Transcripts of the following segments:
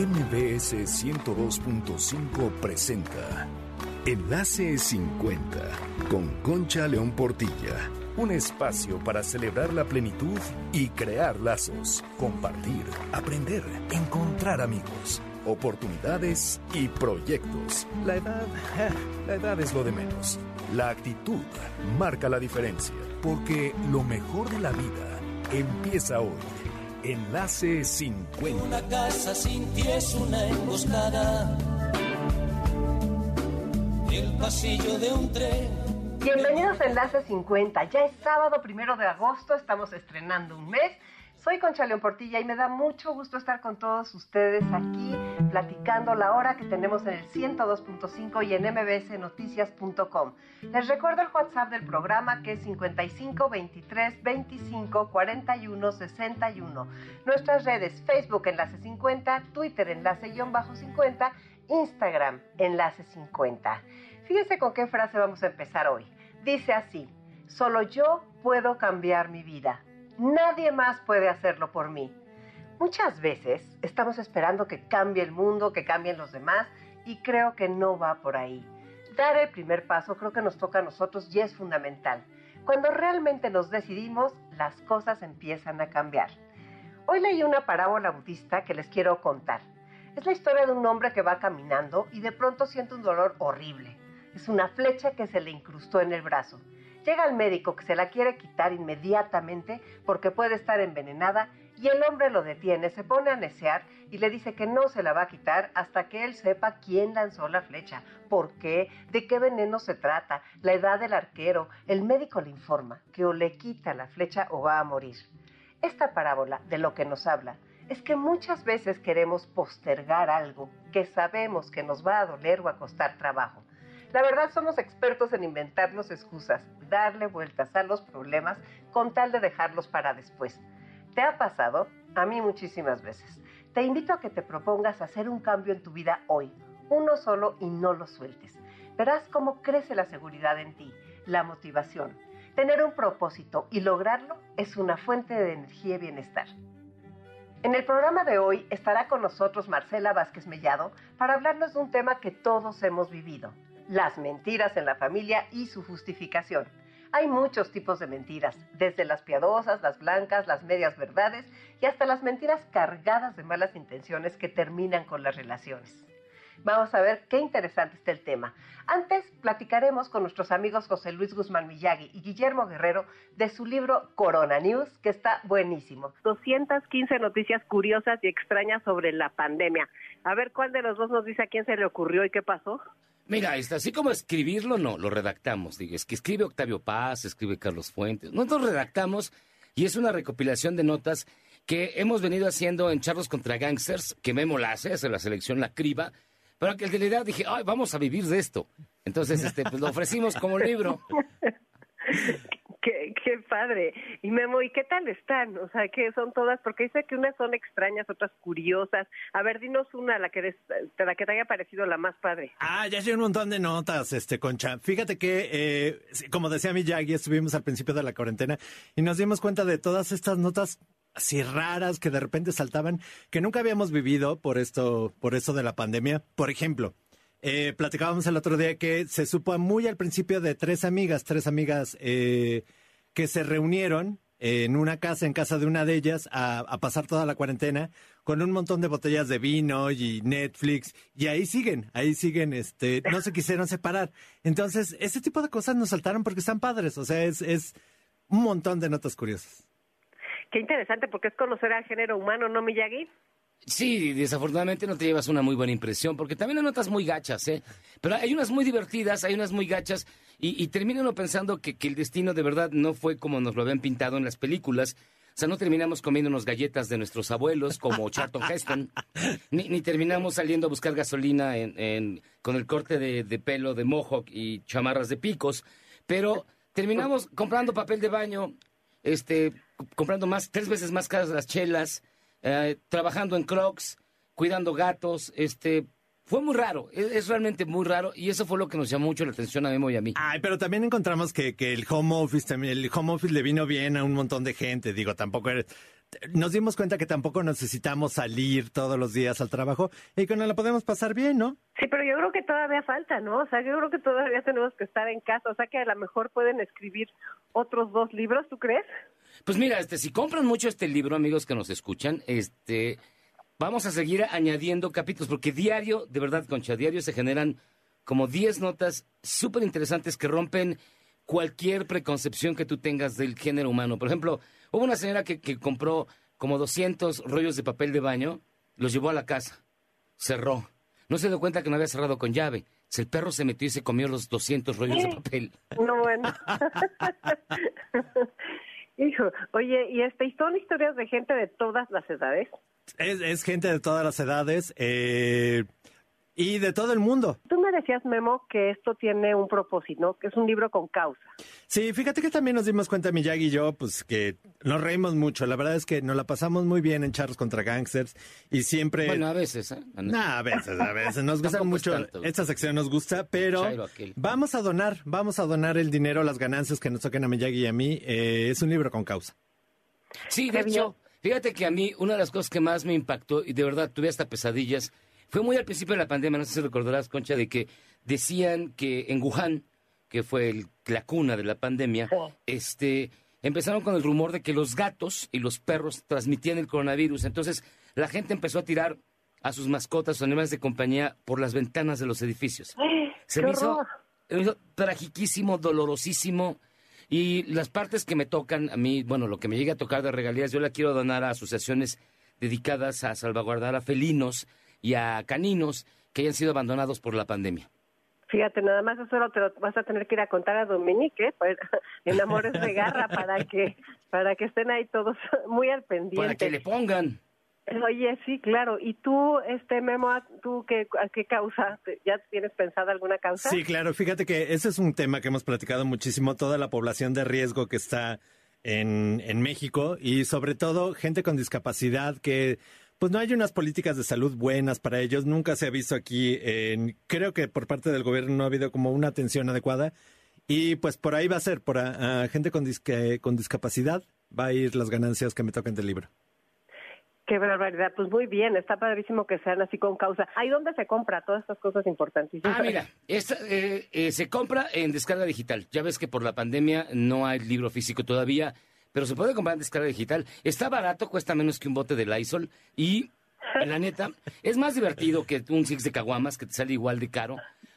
MBS 102.5 presenta Enlace 50 con Concha León Portilla. Un espacio para celebrar la plenitud y crear lazos, compartir, aprender, encontrar amigos, oportunidades y proyectos. La edad, la edad es lo de menos. La actitud marca la diferencia, porque lo mejor de la vida empieza hoy. Enlace 50. Una casa sin ti es una emboscada. El pasillo de un tren. Bienvenidos a Enlace 50. Ya es sábado primero de agosto, estamos estrenando un mes. Soy Concha León Portilla y me da mucho gusto estar con todos ustedes aquí platicando la hora que tenemos en el 102.5 y en mbsnoticias.com. Les recuerdo el WhatsApp del programa que es 55 23 25 41 61. Nuestras redes Facebook Enlace 50, Twitter Enlace-50, Instagram Enlace 50. Fíjense con qué frase vamos a empezar hoy. Dice así, solo yo puedo cambiar mi vida. Nadie más puede hacerlo por mí. Muchas veces estamos esperando que cambie el mundo, que cambien los demás, y creo que no va por ahí. Dar el primer paso creo que nos toca a nosotros y es fundamental. Cuando realmente nos decidimos, las cosas empiezan a cambiar. Hoy leí una parábola budista que les quiero contar. Es la historia de un hombre que va caminando y de pronto siente un dolor horrible. Es una flecha que se le incrustó en el brazo. Llega el médico que se la quiere quitar inmediatamente porque puede estar envenenada y el hombre lo detiene, se pone a necear y le dice que no se la va a quitar hasta que él sepa quién lanzó la flecha, por qué, de qué veneno se trata, la edad del arquero. El médico le informa que o le quita la flecha o va a morir. Esta parábola de lo que nos habla es que muchas veces queremos postergar algo que sabemos que nos va a doler o a costar trabajo. La verdad somos expertos en inventarnos excusas, darle vueltas a los problemas con tal de dejarlos para después. ¿Te ha pasado? A mí muchísimas veces. Te invito a que te propongas hacer un cambio en tu vida hoy, uno solo y no lo sueltes. Verás cómo crece la seguridad en ti, la motivación. Tener un propósito y lograrlo es una fuente de energía y bienestar. En el programa de hoy estará con nosotros Marcela Vázquez Mellado para hablarnos de un tema que todos hemos vivido, las mentiras en la familia y su justificación. Hay muchos tipos de mentiras, desde las piadosas, las blancas, las medias verdades y hasta las mentiras cargadas de malas intenciones que terminan con las relaciones. Vamos a ver qué interesante está el tema. Antes platicaremos con nuestros amigos José Luis Guzmán Miyagi y Guillermo Guerrero de su libro Corona News, que está buenísimo. 215 noticias curiosas y extrañas sobre la pandemia. A ver cuál de los dos nos dice a quién se le ocurrió y qué pasó. Mira, así como escribirlo, no, lo redactamos. Digo, es que escribe Octavio Paz, escribe Carlos Fuentes. Nosotros redactamos y es una recopilación de notas que hemos venido haciendo en Charlos contra Gangsters, que Memo la hace, hace la selección, la criba, pero que en realidad dije, ay, vamos a vivir de esto. Entonces, este, pues lo ofrecimos como libro. Qué, qué, padre. Y Memo, ¿y qué tal están? O sea, que son todas, porque dice que unas son extrañas, otras curiosas. A ver, dinos una, la que, la que te haya parecido la más padre. Ah, ya hay un montón de notas, este, Concha. Fíjate que, eh, como decía mi Yagi, estuvimos al principio de la cuarentena y nos dimos cuenta de todas estas notas así raras que de repente saltaban, que nunca habíamos vivido por esto, por esto de la pandemia. Por ejemplo, eh, platicábamos el otro día que se supo muy al principio de tres amigas, tres amigas eh, que se reunieron en una casa, en casa de una de ellas, a, pasar toda la cuarentena con un montón de botellas de vino y Netflix, y ahí siguen, ahí siguen, este, no se quisieron separar. Entonces, ese tipo de cosas nos saltaron porque están padres, o sea, es, es un montón de notas curiosas. Qué interesante, porque es conocer al género humano, ¿no, Miyagi? Sí, desafortunadamente no te llevas una muy buena impresión, porque también hay notas muy gachas, ¿eh? Pero hay unas muy divertidas, hay unas muy gachas, y, y termina uno pensando que, que, el destino de verdad no fue como nos lo habían pintado en las películas. O sea, no terminamos comiéndonos galletas de nuestros abuelos como Charlton Heston, ni, ni, terminamos saliendo a buscar gasolina en, en, con el corte de, de pelo de mohawk y chamarras de picos, pero terminamos comprando papel de baño, este, comprando más, tres veces más caras las chelas, eh, trabajando en Crocs, cuidando gatos, este, fue muy raro, es, realmente muy raro y eso fue lo que nos llamó mucho la atención a Memo y a mí. Ay, pero también encontramos que, que el home office el home office le vino bien a un montón de gente, digo, tampoco nos dimos cuenta que tampoco necesitamos salir todos los días al trabajo y que nos la podemos pasar bien, ¿no? Sí, pero yo creo que todavía falta, ¿no? O sea, yo creo que todavía tenemos que estar en casa, o sea que a lo mejor pueden escribir otros dos libros, ¿tú crees? Pues mira, este, si compran mucho este libro, amigos que nos escuchan, este, vamos a seguir añadiendo capítulos, porque diario, de verdad, Concha, diario se generan como 10 notas súper interesantes que rompen cualquier preconcepción que tú tengas del género humano. Por ejemplo, hubo una señora que, que compró como 200 rollos de papel de baño, los llevó a la casa, cerró. No se dio cuenta que no había cerrado con llave. El perro se metió y se comió los 200 rollos de papel. No, bueno. Hijo, oye, ¿y este, ¿y son historias de gente de todas las edades? Es, es gente de todas las edades. Eh, y de todo el mundo. Tú me decías, Memo, que esto tiene un propósito, que es un libro con causa. Sí, fíjate que también nos dimos cuenta, Miyagi y yo, pues que nos reímos mucho. La verdad es que nos la pasamos muy bien en Charles contra Gangsters y siempre... Bueno, a veces, ¿eh? No, a veces, a veces. Nos gusta mucho. Esta sección nos gusta, pero vamos a donar, vamos a donar el dinero, las ganancias que nos toquen a Miyagi y a mí. Eh, es un libro con causa. Sí, de hecho, fíjate que a mí una de las cosas que más me impactó, y de verdad tuve hasta pesadillas, fue muy al principio de la pandemia, no sé si recordarás, Concha, de que decían que en Wuhan, que fue la cuna de la pandemia, este, empezaron con el rumor de que los gatos y los perros transmitían el coronavirus. Entonces, la gente empezó a tirar a sus mascotas, sus animales de compañía, por las ventanas de los edificios. Se me hizo, me hizo tragiquísimo, dolorosísimo. Y las partes que me tocan, a mí, bueno, lo que me llega a tocar de regalías, yo la quiero donar a asociaciones dedicadas a salvaguardar a felinos y a caninos que hayan sido abandonados por la pandemia. Fíjate, nada más eso lo te lo vas a tener que ir a contar a Dominique, pues, en Amores de Garra, para que, para que estén ahí todos muy al pendiente. Para que le pongan. Oye, sí, claro. ¿Y tú, este Memo, tú qué, a qué causa? ¿Ya tienes pensado alguna causa? Sí, claro. Fíjate que ese es un tema que hemos platicado muchísimo, toda la población de riesgo que está en, en México y sobre todo gente con discapacidad que pues no hay unas políticas de salud buenas para ellos. Nunca se ha visto aquí, en, creo que por parte del gobierno no ha habido como una atención adecuada. Y pues por ahí va a ser, por a, gente con, con discapacidad, va a ir las ganancias que me toquen del libro. Qué barbaridad, pues muy bien, está padrísimo que sean así con causa. ¿Ahí dónde se compra todas estas cosas importantísimas? Ah, mira, eh, eh, se compra en descarga digital. Ya ves que por la pandemia no hay libro físico todavía pero se puede comprar en descarga digital. Está barato, cuesta menos que un bote de Lysol y, la neta, es más divertido que un Six de Caguamas que te sale igual de caro.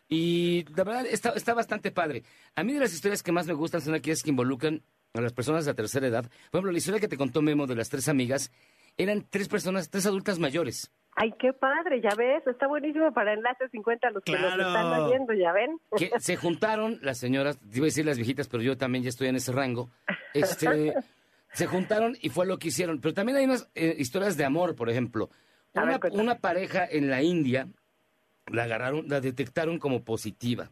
Y la verdad está, está bastante padre. A mí de las historias que más me gustan son aquellas que involucran a las personas de la tercera edad. Por ejemplo, la historia que te contó Memo de las tres amigas eran tres personas, tres adultas mayores. Ay, qué padre, ya ves, está buenísimo para Enlace 50 los que nos están oyendo, ya ven. Que se juntaron las señoras, iba a decir las viejitas, pero yo también ya estoy en ese rango. Este, se juntaron y fue lo que hicieron. Pero también hay unas eh, historias de amor, por ejemplo. Una, una pareja en la India la agarraron, la detectaron como positiva.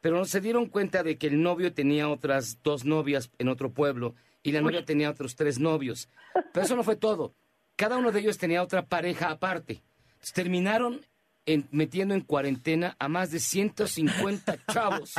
Pero no se dieron cuenta de que el novio tenía otras dos novias en otro pueblo y la novia tenía otros tres novios. Pero eso no fue todo. Cada uno de ellos tenía otra pareja aparte. Terminaron metiendo en cuarentena a más de 150 chavos.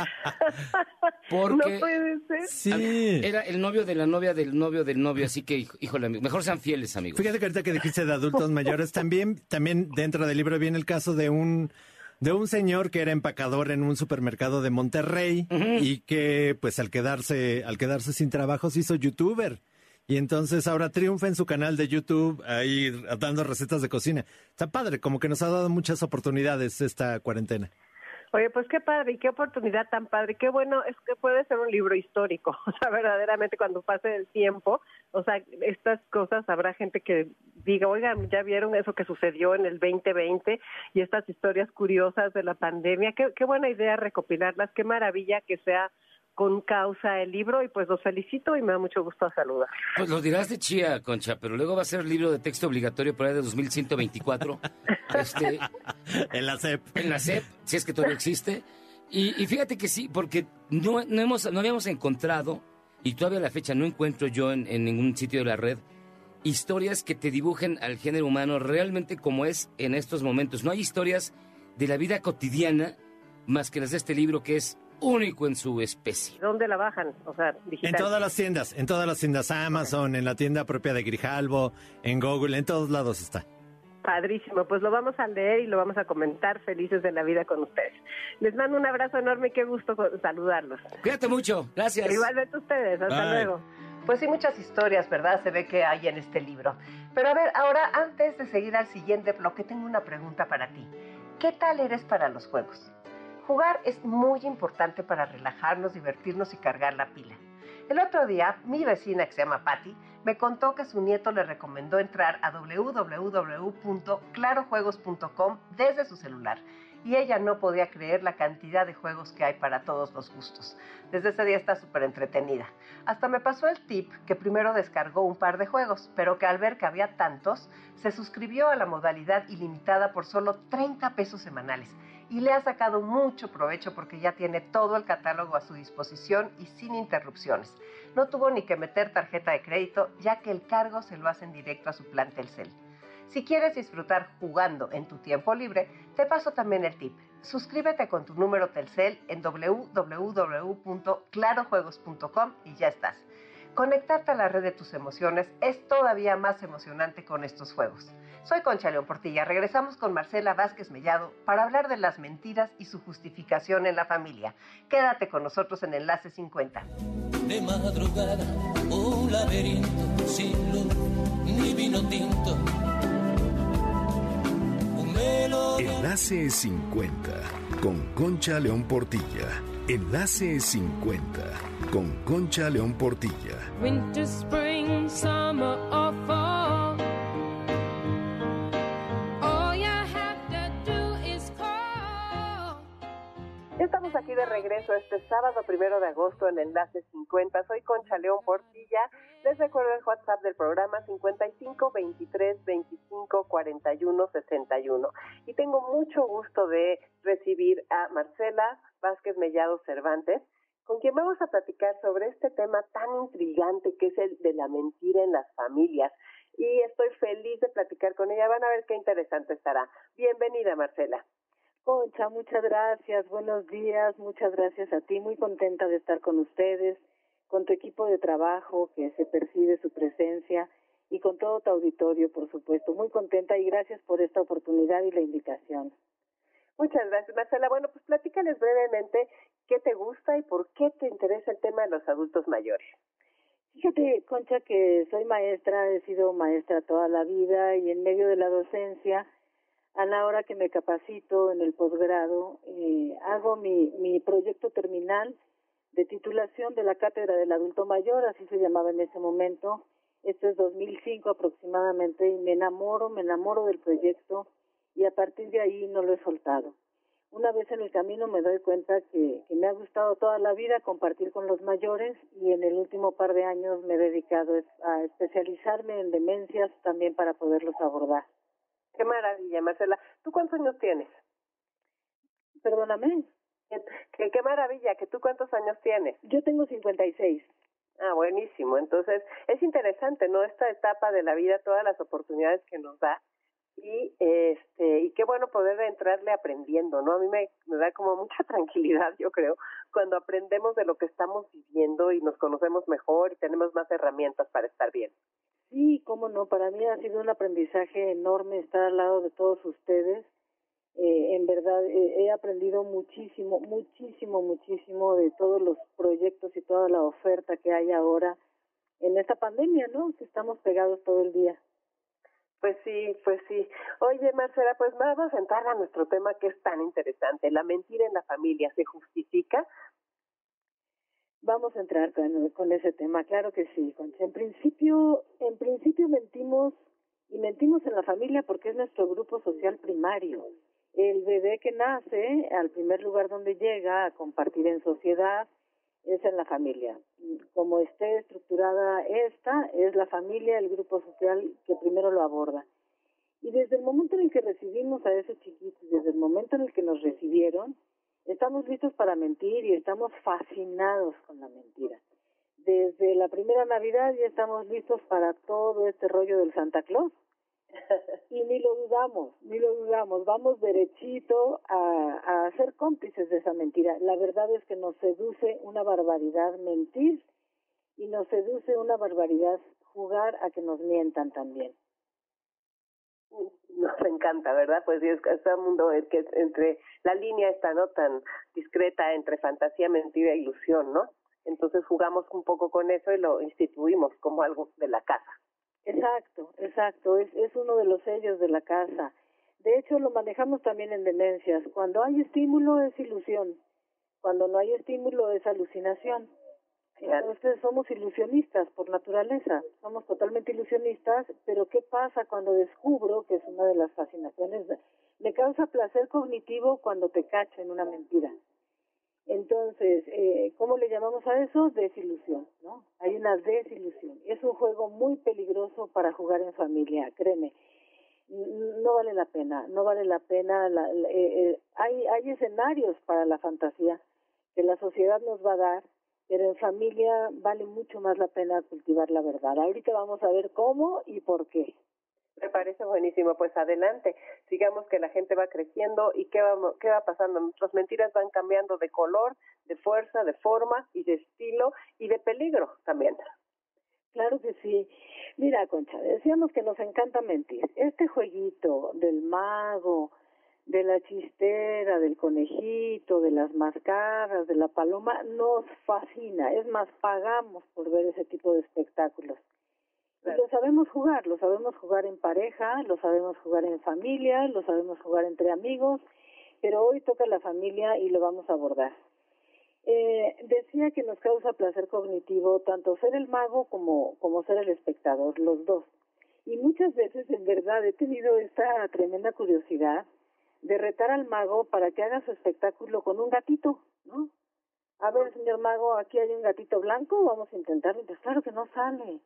Porque no puede ser. Sí. era el novio de la novia del novio del novio, así que, híjole, mejor sean fieles, amigos. Fíjate que ahorita que dijiste de adultos mayores, también, también dentro del libro viene el caso de un de un señor que era empacador en un supermercado de Monterrey y que pues al quedarse al quedarse sin trabajo se hizo youtuber y entonces ahora triunfa en su canal de YouTube ahí dando recetas de cocina. Está padre, como que nos ha dado muchas oportunidades esta cuarentena. Oye, pues qué padre y qué oportunidad tan padre. Qué bueno, es que puede ser un libro histórico. O sea, verdaderamente cuando pase el tiempo, o sea, estas cosas habrá gente que diga, oigan, ya vieron eso que sucedió en el 2020 y estas historias curiosas de la pandemia. Qué, qué buena idea recopilarlas. Qué maravilla que sea con causa el libro y pues los felicito y me da mucho gusto saludar. Pues lo dirás de chía, Concha, pero luego va a ser el libro de texto obligatorio por ahí de 2124. este, en la SEP. En la SEP, si es que todavía existe. Y, fíjate que sí, porque no, no, hemos, no habíamos encontrado, y todavía a la fecha no encuentro yo en, en ningún sitio de la red, historias que te dibujen al género humano realmente como es en estos momentos. No hay historias de la vida cotidiana más que las de este libro que es único en su especie. ¿Dónde la bajan? O sea, digital. En todas las tiendas, en todas las tiendas Amazon, en la tienda propia de Grijalvo, en Google, en todos lados está. Padrísimo, pues lo vamos a leer y lo vamos a comentar felices de la vida con ustedes. Les mando un abrazo enorme y qué gusto saludarlos. Cuídate mucho, gracias. Igualmente ustedes, hasta luego. Pues sí, muchas historias, ¿verdad? Se ve que hay en este libro. Pero a ver, ahora antes de seguir al siguiente bloque, tengo una pregunta para ti. ¿Qué tal eres para los juegos? Jugar es muy importante para relajarnos, divertirnos y cargar la pila. El otro día, mi vecina, que se llama Patty, me contó que su nieto le recomendó entrar a www.clarojuegos.com desde su celular y ella no podía creer la cantidad de juegos que hay para todos los gustos. Desde ese día está súper entretenida. Hasta me pasó el tip que primero descargó un par de juegos, pero que al ver que había tantos, se suscribió a la modalidad ilimitada por solo 30 pesos semanales y le ha sacado mucho provecho porque ya tiene todo el catálogo a su disposición y sin interrupciones. No tuvo ni que meter tarjeta de crédito, ya que el cargo se lo hacen directo a su plan Telcel. Si quieres disfrutar jugando en tu tiempo libre, te paso también el tip. Suscríbete con tu número Telcel en www.clarojuegos.com y ya estás. Conectarte a la red de tus emociones es todavía más emocionante con estos juegos. Soy Concha León Portilla. Regresamos con Marcela Vázquez Mellado para hablar de las mentiras y su justificación en la familia. Quédate con nosotros en Enlace 50. De madrugada, un laberinto sin luz ni vino tinto Enlace 50 con Concha León Portilla. Enlace 50 con Concha León Portilla. Winter, spring, summer or fall. Estamos aquí de regreso este sábado primero de agosto en Enlace 50. Soy Concha León Portilla. Les recuerdo el WhatsApp del programa 55 23 25 41 61. Y tengo mucho gusto de recibir a Marcela Vázquez Mellado Cervantes, con quien vamos a platicar sobre este tema tan intrigante que es el de la mentira en las familias. Y estoy feliz de platicar con ella. Van a ver qué interesante estará. Bienvenida, Marcela. Concha, muchas gracias, buenos días, muchas gracias a ti, muy contenta de estar con ustedes, con tu equipo de trabajo, que se percibe su presencia, y con todo tu auditorio, por supuesto. Muy contenta y gracias por esta oportunidad y la invitación. Muchas gracias, Marcela. Bueno, pues platícales brevemente qué te gusta y por qué te interesa el tema de los adultos mayores. Fíjate, Concha, que soy maestra, he sido maestra toda la vida y en medio de la docencia, a la hora que me capacito en el posgrado, eh, hago mi, mi proyecto terminal de titulación de la Cátedra del Adulto Mayor, así se llamaba en ese momento. Esto es 2005 aproximadamente y me enamoro, me enamoro del proyecto y a partir de ahí no lo he soltado. Una vez en el camino me doy cuenta que, que me ha gustado toda la vida compartir con los mayores y en el último par de años me he dedicado a especializarme en demencias también para poderlos abordar. Qué maravilla, Marcela. ¿Tú cuántos años tienes? Perdóname. Qué, qué maravilla, que tú cuántos años tienes. Yo tengo 56. Ah, buenísimo. Entonces, es interesante, ¿no? Esta etapa de la vida, todas las oportunidades que nos da y este y qué bueno poder entrarle aprendiendo, ¿no? A mí me, me da como mucha tranquilidad, yo creo, cuando aprendemos de lo que estamos viviendo y nos conocemos mejor y tenemos más herramientas para estar bien. Sí, cómo no, para mí ha sido un aprendizaje enorme estar al lado de todos ustedes eh, en verdad eh, he aprendido muchísimo, muchísimo, muchísimo de todos los proyectos y toda la oferta que hay ahora en esta pandemia, ¿no? Que estamos pegados todo el día. Pues sí, pues sí. Oye, Marcela, pues vamos a entrar a nuestro tema que es tan interesante. La mentira en la familia, ¿se justifica? Vamos a entrar con, ese tema, claro que sí, Concha. En principio, en principio mentimos y mentimos en la familia porque es nuestro grupo social primario el bebé que nace, al primer lugar donde llega a compartir en sociedad, es en la familia. Como esté estructurada esta, es la familia, el grupo social que primero lo aborda. Y desde el momento en el que recibimos a esos chiquitos, desde el momento en el que nos recibieron, estamos listos para mentir y estamos fascinados con la mentira. Desde la primera Navidad ya estamos listos para todo este rollo del Santa Claus. y ni lo dudamos, ni lo dudamos, vamos derechito a, a ser cómplices de esa mentira. La verdad es que nos seduce una barbaridad mentir y nos seduce una barbaridad jugar a que nos mientan también. Nos encanta, ¿verdad? Pues es que este mundo es que entre la línea está no tan discreta entre fantasía, mentira e ilusión, ¿no? Entonces jugamos un poco con eso y lo instituimos como algo de la casa. Exacto, exacto, es, es uno de los sellos de la casa. De hecho, lo manejamos también en demencias. Cuando hay estímulo es ilusión, cuando no hay estímulo es alucinación. Entonces somos ilusionistas por naturaleza, somos totalmente ilusionistas, pero ¿qué pasa cuando descubro, que es una de las fascinaciones, me causa placer cognitivo cuando te cacho en una mentira? Entonces, eh, ¿cómo le llamamos a eso? Desilusión, ¿no? Hay una desilusión. Es un juego muy peligroso para jugar en familia, créeme. No vale la pena, no vale la pena. La- eh, eh, hay, hay escenarios para la fantasía que la sociedad nos va a dar, pero en familia vale mucho más la pena cultivar la verdad. Ahorita vamos a ver cómo y por qué. Me parece buenísimo, pues adelante, sigamos que la gente va creciendo y qué va, qué va pasando. Nuestras mentiras van cambiando de color, de fuerza, de forma y de estilo y de peligro también. Claro que sí. Mira, Concha, decíamos que nos encanta mentir. Este jueguito del mago, de la chistera, del conejito, de las mascaras, de la paloma, nos fascina. Es más, pagamos por ver ese tipo de espectáculos. Y lo sabemos jugar, lo sabemos jugar en pareja, lo sabemos jugar en familia, lo sabemos jugar entre amigos, pero hoy toca la familia y lo vamos a abordar. Eh, decía que nos causa placer cognitivo tanto ser el mago como, como ser el espectador, los dos. Y muchas veces, en verdad, he tenido esta tremenda curiosidad de retar al mago para que haga su espectáculo con un gatito, ¿no? A ver, señor mago, aquí hay un gatito blanco, vamos a intentarlo. Pues claro que no sale.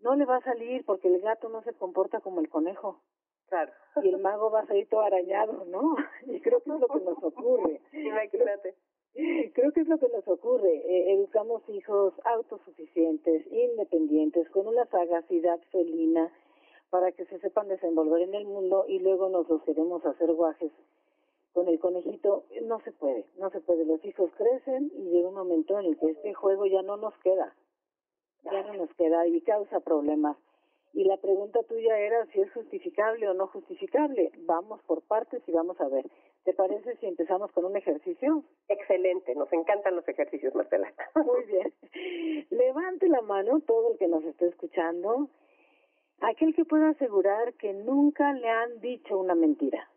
No le va a salir porque el gato no se comporta como el conejo. Claro. Y el mago va a salir todo arañado, ¿no? Y creo que es lo que nos ocurre. Imagínate. Creo que es lo que nos ocurre. Eh, educamos hijos autosuficientes, independientes, con una sagacidad felina para que se sepan desenvolver en el mundo y luego nos los queremos hacer guajes con el conejito. No se puede, no se puede. Los hijos crecen y llega un momento en el que este juego ya no nos queda. Ya no nos queda y causa problemas. Y la pregunta tuya era si es justificable o no justificable. Vamos por partes y vamos a ver. ¿Te parece si empezamos con un ejercicio? Excelente, nos encantan los ejercicios, Marcela. Muy bien. Levante la mano todo el que nos esté escuchando. Aquel que pueda asegurar que nunca le han dicho una mentira.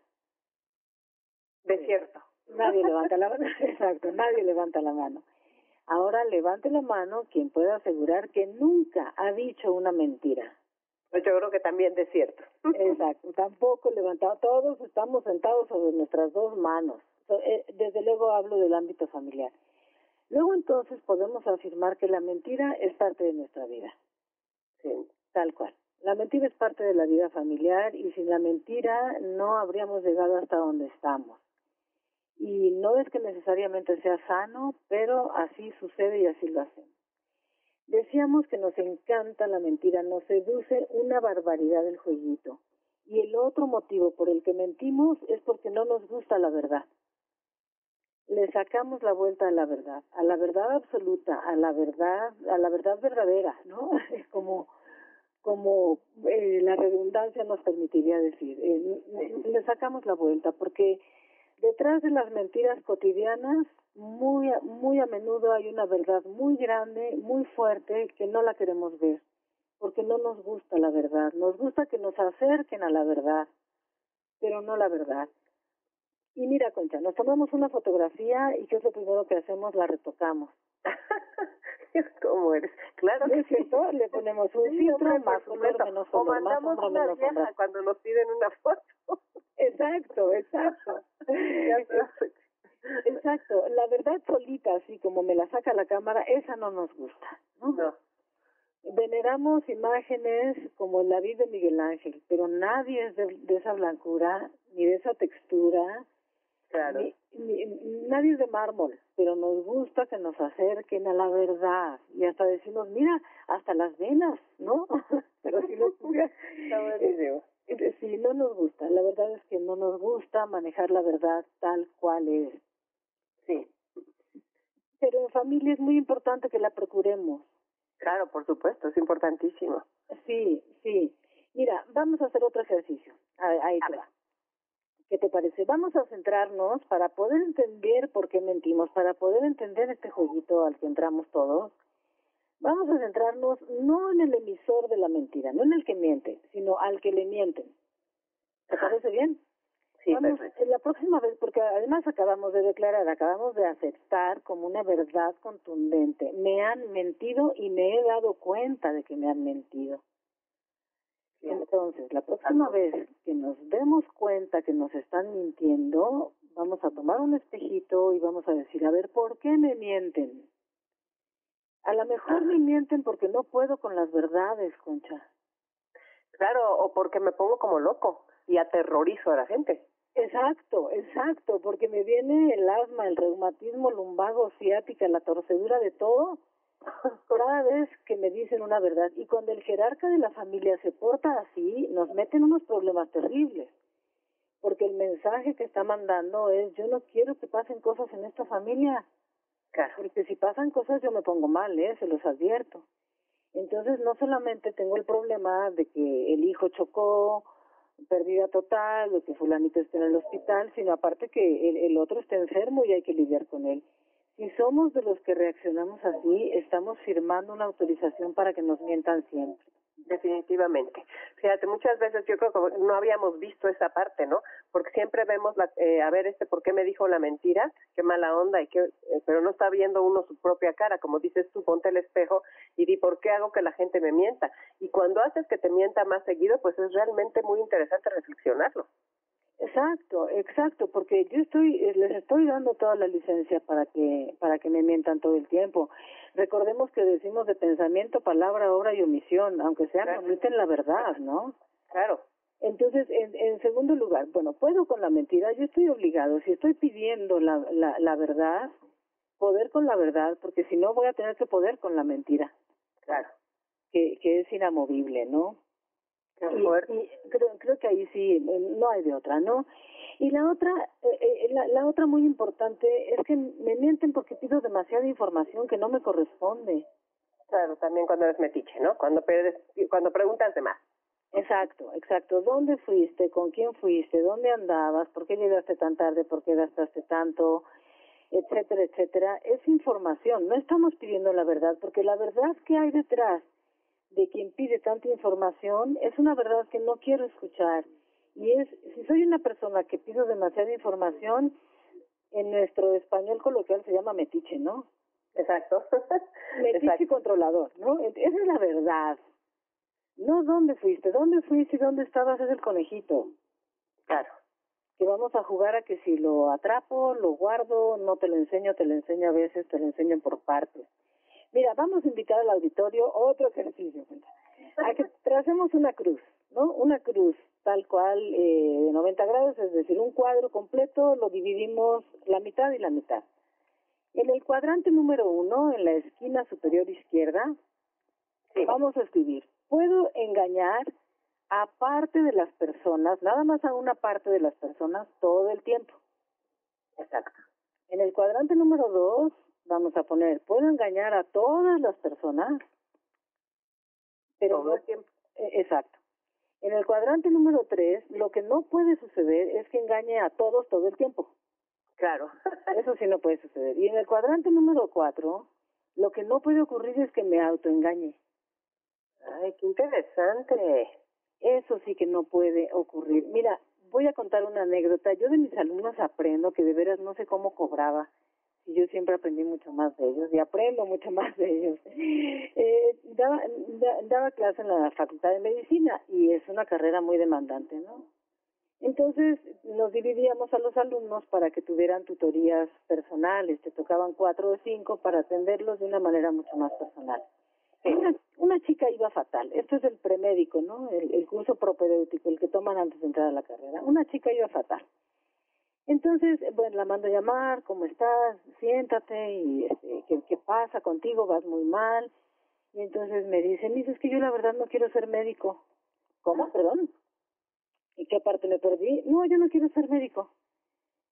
De cierto. Nadie levanta la mano. Exacto, nadie levanta la mano. Ahora levante la mano quien pueda asegurar que nunca ha dicho una mentira. Pues yo creo que también de cierto. Exacto, tampoco levantado. Todos estamos sentados sobre nuestras dos manos. Eh, Desde luego hablo del ámbito familiar. Luego entonces podemos afirmar que la mentira es parte de nuestra vida. Sí. Tal cual. La mentira es parte de la vida familiar y sin la mentira no habríamos llegado hasta donde estamos. Y no es que necesariamente sea sano, pero así sucede y así lo hacemos. Decíamos que nos encanta la mentira, nos seduce una barbaridad el jueguito. Y el otro motivo por el que mentimos es porque no nos gusta la verdad. Le sacamos la vuelta a la verdad, a la verdad absoluta, a la verdad, a la verdad verdadera, ¿no? como como eh, la redundancia nos permitiría decir. Eh, le sacamos la vuelta porque detrás de las mentiras cotidianas muy muy a menudo hay una verdad muy grande, muy fuerte que no la queremos ver porque no nos gusta la verdad. Nos gusta que nos acerquen a la verdad, pero no la verdad. Y mira, Concha, nos tomamos una fotografía y ¿qué es lo primero que hacemos? La retocamos. ¿Cómo eres? Claro ¿No que es cierto? Le ponemos un Sí, filtro, más supuesto. menos O más mandamos sombra, una menos vieja cuando nos piden una foto. Exacto, exacto. Sabes. Exacto. La verdad solita, así como me la saca la cámara, esa no nos gusta. ¿no? No. Veneramos imágenes como la vida de Miguel Ángel, pero nadie es de, de esa blancura ni de esa textura Claro. nadie es de mármol, pero nos gusta que nos acerquen a la verdad y hasta decimos, mira, hasta las venas, ¿no? pero si no Sí, no nos gusta. La verdad es que no nos gusta manejar la verdad tal cual es. Sí. Pero en familia es muy importante que la procuremos. Claro, por supuesto, es importantísimo. Sí, sí. Mira, vamos a hacer otro ejercicio. Ahí te va. ¿Qué te parece? Vamos a centrarnos para poder entender por qué mentimos, para poder entender este jueguito al que entramos todos. Vamos a centrarnos no en el emisor de la mentira, no en el que miente, sino al que le mienten. ¿Te parece bien? Sí, Vamos, la próxima vez, porque además acabamos de declarar, acabamos de aceptar como una verdad contundente. Me han mentido y me he dado cuenta de que me han mentido. Entonces, la próxima vez que nos demos cuenta que nos están mintiendo, vamos a tomar un espejito y vamos a decir, a ver, ¿por qué me mienten? A lo mejor me mienten porque no puedo con las verdades, Concha. Claro, o porque me pongo como loco y aterrorizo a la gente. Exacto, exacto, porque me viene el asma, el reumatismo lumbago, ciática, la torcedura de todo cada vez que me dicen una verdad. Y cuando el jerarca de la familia se porta así, nos meten unos problemas terribles. Porque el mensaje que está mandando es, yo no quiero que pasen cosas en esta familia. Porque si pasan cosas yo me pongo mal, ¿eh? se los advierto. Entonces no solamente tengo el problema de que el hijo chocó, pérdida total, de que fulanito esté en el hospital, sino aparte que el, el otro está enfermo y hay que lidiar con él. Si somos de los que reaccionamos así, estamos firmando una autorización para que nos mientan siempre. Definitivamente. Fíjate, muchas veces yo creo que no habíamos visto esa parte, ¿no? Porque siempre vemos, la, eh, a ver, este, ¿por qué me dijo la mentira? Qué mala onda, y qué, eh, pero no está viendo uno su propia cara. Como dices tú, ponte el espejo y di, ¿por qué hago que la gente me mienta? Y cuando haces que te mienta más seguido, pues es realmente muy interesante reflexionarlo. Exacto, exacto, porque yo estoy, eh, les estoy dando toda la licencia para que, para que me mientan todo el tiempo. Recordemos que decimos de pensamiento, palabra, obra y omisión, aunque sea, claro. la verdad, ¿no? Claro. Entonces, en, en segundo lugar, bueno, puedo con la mentira, yo estoy obligado, si estoy pidiendo la, la, la verdad, poder con la verdad, porque si no voy a tener que poder con la mentira. Claro. Que, que es inamovible, ¿no? Y, y creo, creo que ahí sí, no hay de otra, ¿no? Y la otra, eh, eh, la, la otra muy importante es que me mienten porque pido demasiada información que no me corresponde. Claro, también cuando eres metiche, ¿no? Cuando, cuando preguntas de más. Exacto, exacto. ¿Dónde fuiste? ¿Con quién fuiste? ¿Dónde andabas? ¿Por qué llegaste tan tarde? ¿Por qué gastaste tanto? Etcétera, etcétera. Es información. No estamos pidiendo la verdad, porque la verdad que hay detrás de quien pide tanta información es una verdad que no quiero escuchar. Y es, si soy una persona que pido demasiada información, en nuestro español coloquial se llama metiche, ¿no? Exacto. metiche Exacto. controlador, ¿no? Esa es la verdad. No dónde fuiste, dónde fuiste y dónde estabas es el conejito. Claro. Que vamos a jugar a que si lo atrapo, lo guardo, no te lo enseño, te lo enseño a veces, te lo enseño por partes. Mira, vamos a invitar al auditorio otro ejercicio. A que tracemos una cruz, ¿no? Una cruz tal cual eh, de 90 grados, es decir, un cuadro completo lo dividimos la mitad y la mitad. En el cuadrante número uno, en la esquina superior izquierda, Sí. vamos a escribir, puedo engañar a parte de las personas, nada más a una parte de las personas todo el tiempo. Exacto. En el cuadrante número dos, vamos a poner, puedo engañar a todas las personas, pero Todo no- eh, exacto. En el cuadrante número tres, lo que no puede suceder es que engañe a todos todo el tiempo. Claro. Eso sí no puede suceder. Y en el cuadrante número cuatro, lo que no puede ocurrir es que me autoengañe. Ay, qué interesante. Eso sí que no puede ocurrir. Mira, voy a contar una anécdota. Yo de mis alumnos aprendo que de veras no sé cómo cobraba. Y yo siempre aprendí mucho más de ellos y aprendo mucho más de ellos. Eh, daba, da- daba clase en la Facultad de Medicina y es una carrera muy demandante, ¿no? Entonces nos dividíamos a los alumnos para que tuvieran tutorías personales. Te tocaban cuatro o cinco para atenderlos de una manera mucho más personal. Una, una chica iba fatal. Esto es el premédico, ¿no? El, el curso propedéutico, el que toman antes de entrar a la carrera. Una chica iba fatal. Entonces, bueno, la mando a llamar, ¿cómo estás? Siéntate y este, ¿qué, ¿qué pasa contigo? ¿Vas muy mal? Y entonces me dice, Miss, es que yo la verdad no quiero ser médico. ¿Cómo? Perdón. ¿Y qué parte me perdí? No, yo no quiero ser médico.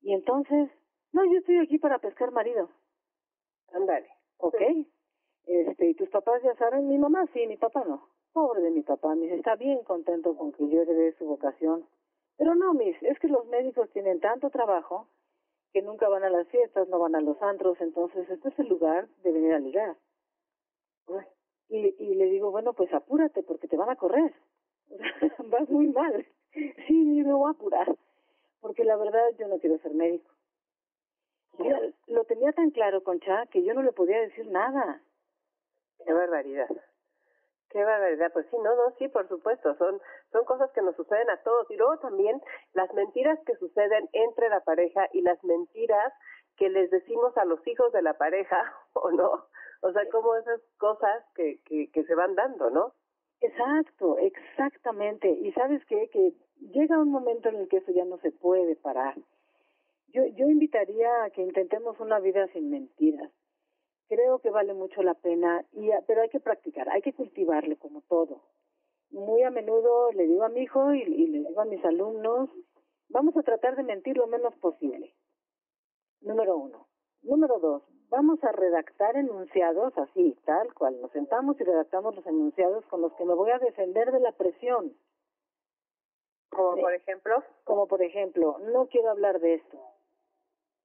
Y entonces, no, yo estoy aquí para pescar marido. Ándale. Ok. Este, ¿y tus papás ya saben? Mi mamá sí, mi papá no. Pobre de mi papá, mis, está bien contento con que yo heredé su vocación. Pero no, mis, es que los médicos tienen tanto trabajo que nunca van a las fiestas, no van a los antros, entonces este es el lugar de venir a ligar. Y, y le digo, bueno, pues apúrate porque te van a correr. Vas muy mal. Sí, me voy a apurar. Porque la verdad yo no quiero ser médico. Mira, lo tenía tan claro, Concha, que yo no le podía decir nada. Qué barbaridad. Qué barbaridad. Pues sí, no, no, sí, por supuesto. Son, son cosas que nos suceden a todos. Y luego también las mentiras que suceden entre la pareja y las mentiras que les decimos a los hijos de la pareja, o no. O sea, como esas cosas que, que, que se van dando, ¿no? Exacto, exactamente. Y sabes qué, que llega un momento en el que eso ya no se puede parar. Yo, yo invitaría a que intentemos una vida sin mentiras. Creo que vale mucho la pena, y, a- pero hay que practicar, hay que cultivarle como todo. Muy a menudo le digo a mi hijo y, y le digo a mis alumnos, vamos a tratar de mentir lo menos posible. Número uno. Número dos, vamos a redactar enunciados así, tal cual. Nos sentamos y redactamos los enunciados con los que me voy a defender de la presión. Como por ejemplo, Como por ejemplo, no quiero hablar de esto.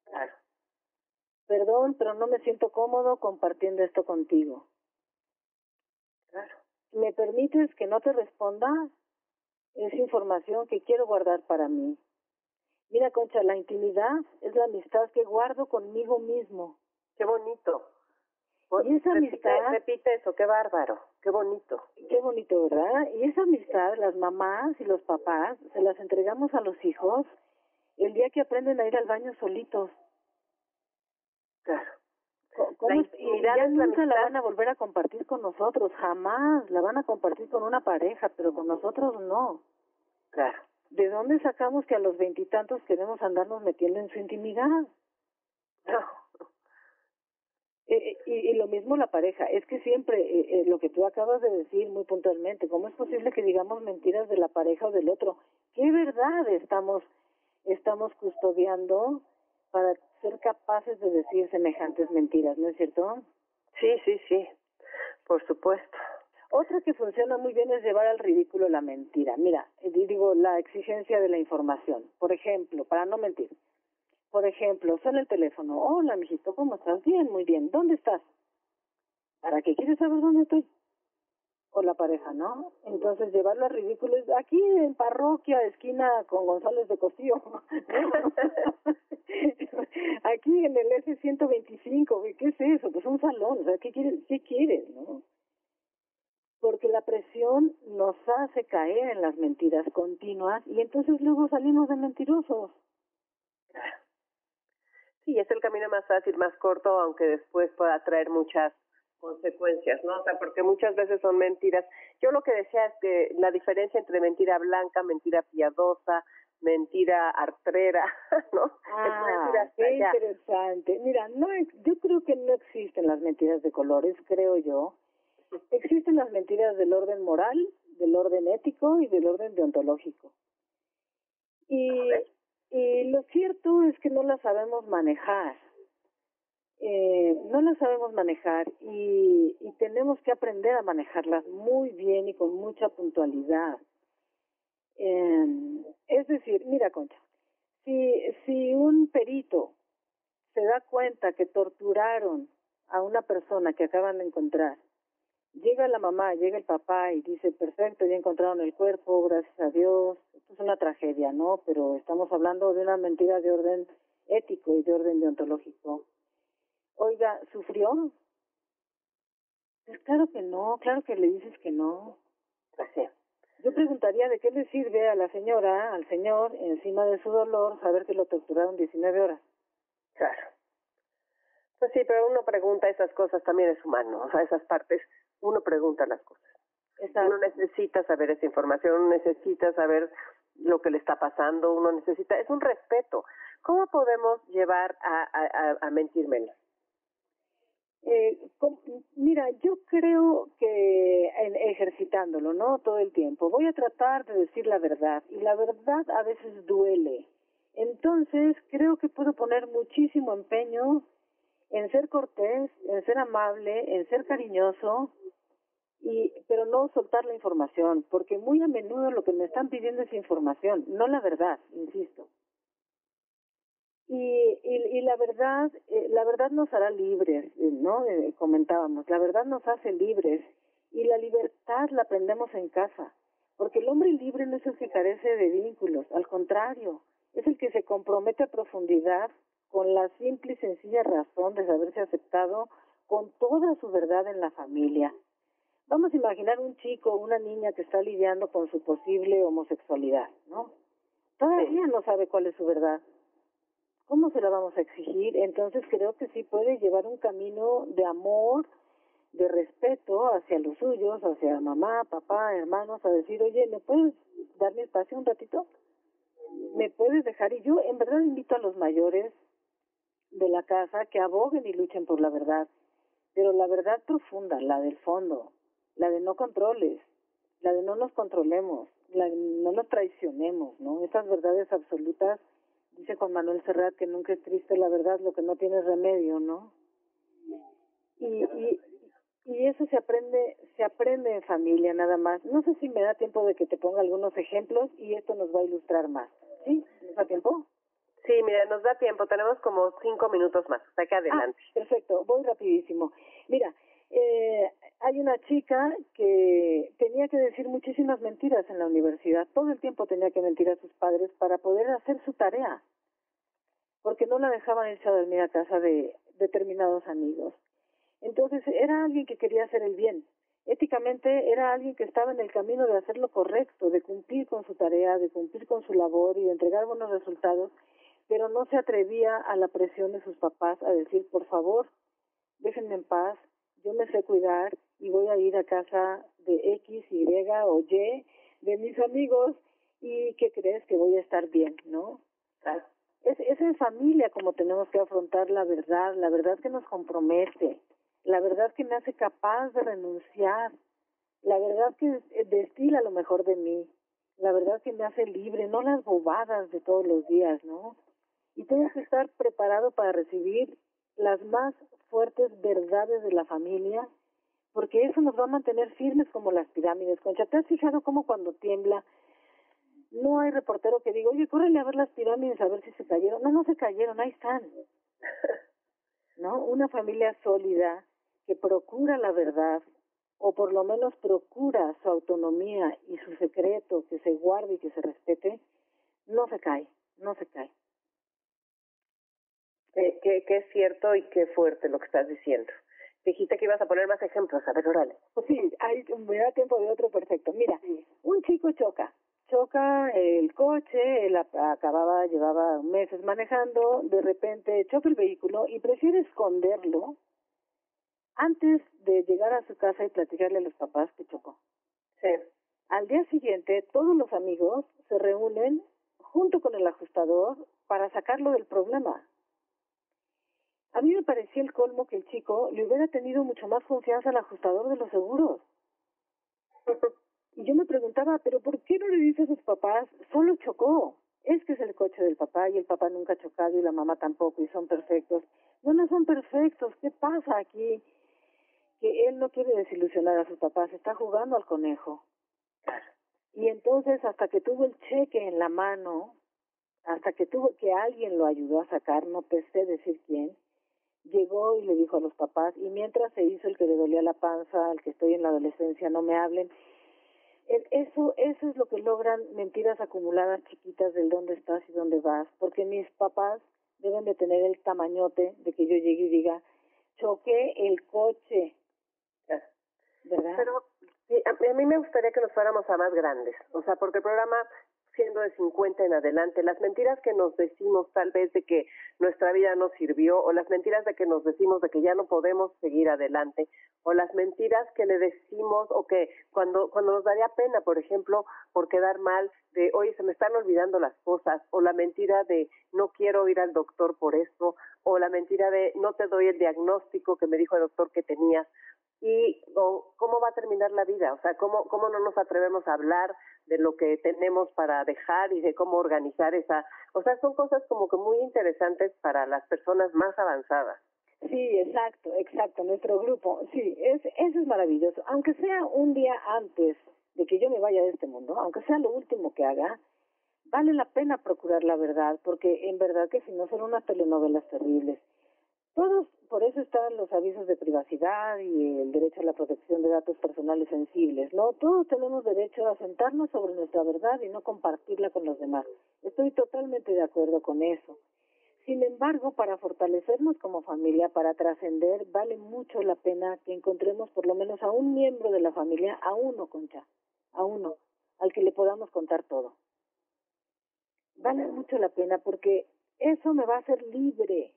claro, Perdón, pero no me siento cómodo compartiendo esto contigo. claro. ¿Me permites que no te responda? Es información que quiero guardar para mí. Mira, Concha, la intimidad es la amistad que guardo conmigo mismo. Qué bonito. Y esa repite, amistad- repite eso, qué bárbaro, qué bonito. Qué bonito, ¿verdad? Y esa amistad, las mamás y los papás, se las entregamos a los hijos el día que aprenden a ir al baño solitos. Claro. ¿Cómo La intimidad ya es la nunca la van a volver a compartir con nosotros, jamás. La van a compartir con una pareja, pero con nosotros no. Claro. ¿De dónde sacamos que a los veintitantos queremos andarnos metiendo en su intimidad? No. Eh, eh, y, y lo mismo la pareja, es que siempre eh, eh, lo que tú acabas de decir muy puntualmente, ¿cómo es posible que digamos mentiras de la pareja o del otro? ¿Qué verdad estamos estamos custodiando para ser capaces de decir semejantes mentiras, no es cierto? Sí, sí, sí. Por supuesto. Otra que funciona muy bien es llevar al ridículo la mentira. Mira, eh, digo, la exigencia de la información. Por ejemplo, para no mentir. Por ejemplo, suena el teléfono. Hola, mijito, ¿cómo estás? Bien, muy bien. ¿Dónde estás? ¿Para qué quieres saber dónde estoy? O la pareja, ¿no? Entonces, llevarlo al ridículo es aquí en parroquia, esquina con González de Costío. aquí en el S125, ¿qué es eso? Pues un salón, o sea, ¿qué quieres, qué quieres, no? porque la presión nos hace caer en las mentiras continuas y entonces luego salimos de mentirosos. Sí, es el camino más fácil, más corto, aunque después pueda traer muchas consecuencias, ¿no? O sea, porque muchas veces son mentiras. Yo lo que decía es que la diferencia entre mentira blanca, mentira piadosa, mentira artrera, ¿no? Ah, qué allá. interesante. Mira, no, yo creo que no existen las mentiras de colores, creo yo. Existen las mentiras del orden moral, del orden ético y del orden deontológico. Y, y lo cierto es que no las sabemos manejar. Eh, no las sabemos manejar y, y tenemos que aprender a manejarlas muy bien y con mucha puntualidad. Eh, es decir, mira, Concha, si, si un perito se da cuenta que torturaron a una persona que acaban de encontrar, llega la mamá, llega el papá y dice, perfecto, ya encontraron el cuerpo, gracias a Dios, esto es una tragedia, ¿no? Pero estamos hablando de una mentira de orden ético y de orden deontológico. Oiga, ¿sufrió? Pues claro que no, claro que le dices que no. Pues sí. Yo preguntaría de qué le sirve a la señora, al señor, encima de su dolor, saber que lo torturaron 19 horas. Claro. Pues sí, pero uno pregunta esas cosas, también es humano, o sea, esas partes, uno pregunta las cosas. Exacto. Uno necesita saber esa información, uno necesita saber lo que le está pasando, uno necesita, es un respeto, ¿Cómo podemos llevar a, a, a- a mentir menos? Eh, mira, yo creo que en- ejercitándolo, ¿no? Todo el tiempo. Voy a tratar de decir la verdad y la verdad a veces duele. Entonces, creo que puedo poner muchísimo empeño en ser cortés, en ser amable, en ser cariñoso, y pero no soltar la información, porque muy a menudo lo que me están pidiendo es información, no la verdad, insisto. Y, y, y la verdad, eh, la verdad nos hará libres, eh, ¿no? Eh, comentábamos, la verdad nos hace libres y la libertad la aprendemos en casa, porque el hombre libre no es el que carece de vínculos, al contrario, es el que se compromete a profundidad con la simple y sencilla razón de saberse aceptado con toda su verdad en la familia. Vamos a imaginar un chico o una niña que está lidiando con su posible homosexualidad, ¿no? Todavía no sabe cuál es su verdad. ¿Cómo se la vamos a exigir? Entonces creo que sí puede llevar un camino de amor, de respeto hacia los suyos, hacia mamá, papá, hermanos, a decir, oye, ¿me puedes dar mi espacio un ratito? ¿Me puedes dejar? Y yo en verdad invito a los mayores de la casa que aboguen y luchen por la verdad, pero la verdad profunda, la del fondo, la de no controles, la de no nos controlemos, la de no nos traicionemos, ¿no? Esas verdades absolutas, dice Juan Manuel Serrat que nunca es triste la verdad, lo que no tiene remedio, ¿no? Y, y, y eso se aprende, se aprende en familia nada más. No sé si me da tiempo de que te ponga algunos ejemplos y esto nos va a ilustrar más. ¿Sí? ¿Nos da tiempo? Sí, mira, nos da tiempo, tenemos como cinco minutos más, sea que adelante. Ah, perfecto, voy rapidísimo. Mira, eh, hay una chica que tenía que decir muchísimas mentiras en la universidad. Todo el tiempo tenía que mentir a sus padres para poder hacer su tarea, porque no la dejaban irse a dormir a casa de determinados amigos. Entonces era alguien que quería hacer el bien. Éticamente era alguien que estaba en el camino de hacer lo correcto, de cumplir con su tarea, de cumplir con su labor y de entregar buenos resultados, pero no se atrevía a la presión de sus papás a decir, por favor, déjenme en paz, yo me sé cuidar y voy a ir a casa de X, Y o Y de mis amigos y ¿qué crees que voy a estar bien, no? Es, es en familia como tenemos que afrontar la verdad, la verdad que nos compromete, la verdad que me hace capaz de renunciar, la verdad que destila lo mejor de mí, la verdad que me hace libre, no las bobadas de todos los días, ¿no? Y tengo que estar preparado para recibir las más fuertes verdades de la familia, porque eso nos va a mantener firmes como las pirámides. Concha, ¿te has fijado cómo cuando tiembla no hay reportero que diga, oye, córrele a ver las pirámides a ver si se cayeron? No, no se cayeron, ahí están. ¿No? Una familia sólida que procura la verdad, o por lo menos procura su autonomía y su secreto, que se guarde y que se respete, no se cae, no se cae. Eh, que, que es cierto y qué fuerte lo que estás diciendo. Dijiste que ibas a poner más ejemplos, a ver, órale. Pues sí, hay, me da tiempo de otro perfecto. Mira, un chico choca, choca el coche, él acababa, llevaba meses manejando, de repente choca el vehículo y prefiere esconderlo antes de llegar a su casa y platicarle a los papás que chocó. Sí. Al día siguiente, todos los amigos se reúnen junto con el ajustador para sacarlo del problema. A mí me parecía el colmo que el chico le hubiera tenido mucho más confianza al ajustador de los seguros. Y yo me preguntaba, ¿pero por qué no le dice a sus papás? Solo chocó. Es que es el coche del papá y el papá nunca ha chocado y la mamá tampoco y son perfectos. No, no son perfectos. ¿Qué pasa aquí? Que él no quiere desilusionar a sus papás, está jugando al conejo. Y entonces, hasta que tuvo el cheque en la mano, hasta que tuvo que alguien lo ayudó a sacar, no te sé decir quién, llegó y le dijo a los papás, y mientras se hizo el que le dolía la panza, el que estoy en la adolescencia, no me hablen. El- Eso, eso es lo que logran mentiras acumuladas chiquitas del dónde estás y dónde vas, porque mis papás deben de tener el tamañote de que yo llegue y diga, choqué el coche, ¿verdad? Pero sí, a mí me gustaría que nos fuéramos a más grandes, o sea, porque el programa siendo de 50 en adelante, las mentiras que nos decimos tal vez de que nuestra vida no sirvió, o las mentiras de que nos decimos de que ya no podemos seguir adelante, o las mentiras que le decimos, o que cuando, cuando nos daría pena, por ejemplo, por quedar mal, de, oye, se me están olvidando las cosas, o la mentira de no quiero ir al doctor por esto, o la mentira de no te doy el diagnóstico que me dijo el doctor que tenías, y o, cómo va a terminar la vida, o sea, cómo, cómo no nos atrevemos a hablar de lo que tenemos para dejar y de cómo organizar esa, o sea, son cosas como que muy interesantes para las personas más avanzadas. Sí, exacto, exacto, nuestro grupo, sí, es, eso es maravilloso. Aunque sea un día antes de que yo me vaya de este mundo, aunque sea lo último que haga, vale la pena procurar la verdad, porque en verdad que si no son unas telenovelas terribles. Todos, por eso están los avisos de privacidad y el derecho a la protección de datos personales sensibles, ¿no? Todos tenemos derecho a sentarnos sobre nuestra verdad y no compartirla con los demás. Estoy totalmente de acuerdo con eso. Sin embargo, para fortalecernos como familia, para trascender, vale mucho la pena que encontremos por lo menos a un miembro de la familia, a uno, Concha, a uno, al que le podamos contar todo. Vale mucho la pena porque eso me va a hacer libre,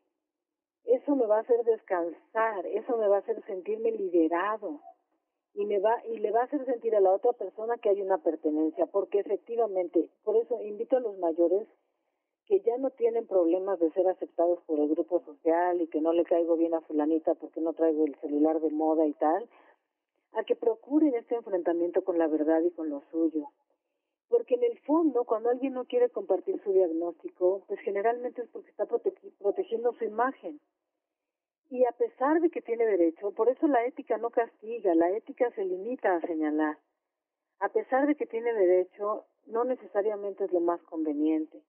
eso me va a hacer descansar, eso me va a hacer sentirme liberado y me va y le va a hacer sentir a la otra persona que hay una pertenencia, porque efectivamente, por eso invito a los mayores que ya no tienen problemas de ser aceptados por el grupo social y que no le caigo bien a fulanita porque no traigo el celular de moda y tal, a que procuren este enfrentamiento con la verdad y con lo suyo. Porque en el fondo, cuando alguien no quiere compartir su diagnóstico, pues generalmente es porque está prote protegiendo su imagen. Y a pesar de que tiene derecho, por eso la ética no castiga, la ética se limita a señalar. A pesar de que tiene derecho, no necesariamente es lo más conveniente.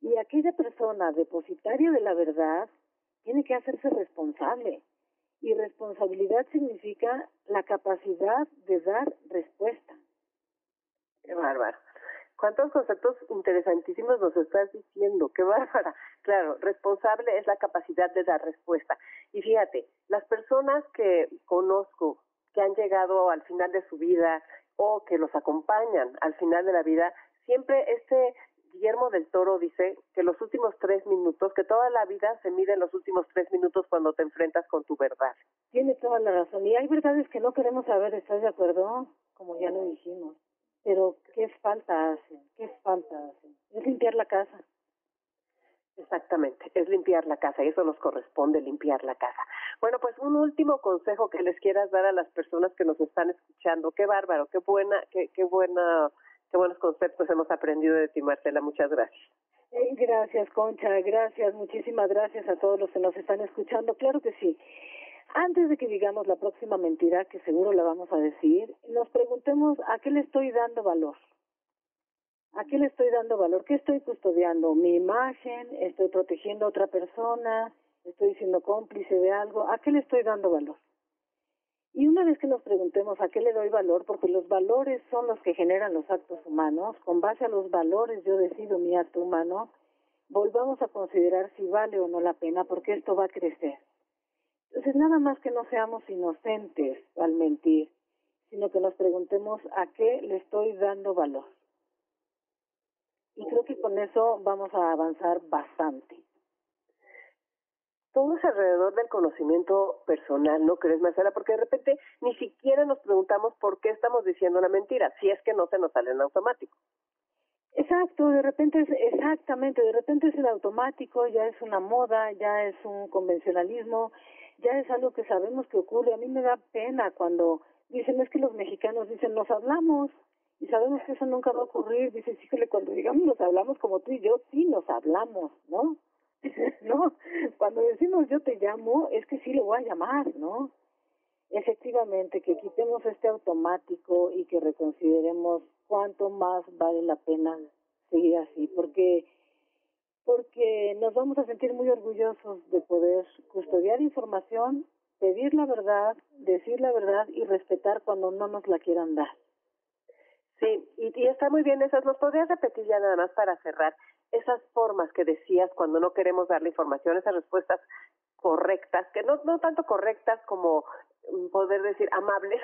Y aquella persona depositaria de la verdad tiene que hacerse responsable. Y responsabilidad significa la capacidad de dar respuesta. Qué bárbaro. ¿Cuántos conceptos interesantísimos nos estás diciendo? ¡Qué bárbara! Claro, responsable es la capacidad de dar respuesta. Y fíjate, las personas que conozco, que han llegado al final de su vida o que los acompañan al final de la vida, siempre este Guillermo del Toro dice que los últimos tres minutos, que toda la vida se mide en los últimos tres minutos cuando te enfrentas con tu verdad. Tiene toda la razón. Y hay verdades que no queremos saber, ¿estás de acuerdo? Como ya lo dijimos. Pero, ¿qué falta hacen? ¿Qué falta hacen? Es limpiar la casa. Exactamente, es limpiar la casa y eso nos corresponde limpiar la casa. Bueno, pues un último consejo que les quieras dar a las personas que nos están escuchando. Qué bárbaro, qué buena, qué, qué buena, qué buenos conceptos hemos aprendido de ti, Marcela. Muchas gracias. Gracias, Concha, gracias, muchísimas gracias a todos los que nos están escuchando. Claro que sí. Antes de que digamos la próxima mentira, que seguro la vamos a decir, nos preguntemos a qué le estoy dando valor. ¿A qué le estoy dando valor? ¿Qué estoy custodiando? ¿Mi imagen? ¿Estoy protegiendo a otra persona? ¿Estoy siendo cómplice de algo? ¿A qué le estoy dando valor? Y una vez que nos preguntemos a qué le doy valor, porque los valores son los que generan los actos humanos, con base a los valores yo decido mi acto humano, volvamos a considerar si vale o no la pena, porque esto va a crecer. Entonces, nada más que no seamos inocentes al mentir, sino que nos preguntemos a qué le estoy dando valor. Y creo que con eso vamos a avanzar bastante. Todo es alrededor del conocimiento personal, ¿no crees, Marcela? Porque de repente ni siquiera nos preguntamos por qué estamos diciendo una mentira, si es que no se nos sale en automático. Exacto, de repente es exactamente, de repente es el automático, ya es una moda, ya es un convencionalismo, ya es algo que sabemos que ocurre. A mí me da pena cuando dicen, es que los mexicanos dicen, nos hablamos y sabemos que eso nunca va a ocurrir. Dices, híjole, cuando digamos nos hablamos como tú y yo, sí nos hablamos, ¿no? no, cuando decimos yo te llamo, es que sí le voy a llamar, ¿no? Efectivamente, que quitemos este automático y que reconsideremos cuánto más vale la pena seguir así, porque porque nos vamos a sentir muy orgullosos de poder custodiar información, pedir la verdad, decir la verdad y respetar cuando no nos la quieran dar. Sí, y, está muy bien esas. ¿Nos podrías repetir ya nada más para cerrar esas formas que decías cuando no queremos dar la información, esas respuestas correctas, que no, no tanto correctas como mm, poder decir amables.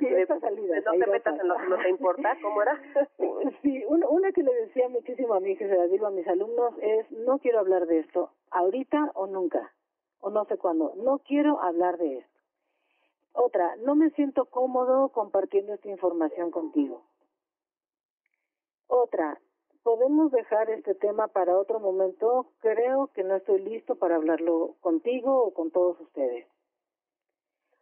Sí, salidas no te metas en lo que no te importa, ¿cómo era? Sí, un- una que le decía muchísimo a mí, que se la digo a mis alumnos, es no quiero hablar de esto, ahorita o nunca, o no sé cuándo, no quiero hablar de esto. Otra, no me siento cómodo compartiendo esta información contigo. Otra, podemos dejar este tema para otro momento, creo que no estoy listo para hablarlo contigo o con todos ustedes.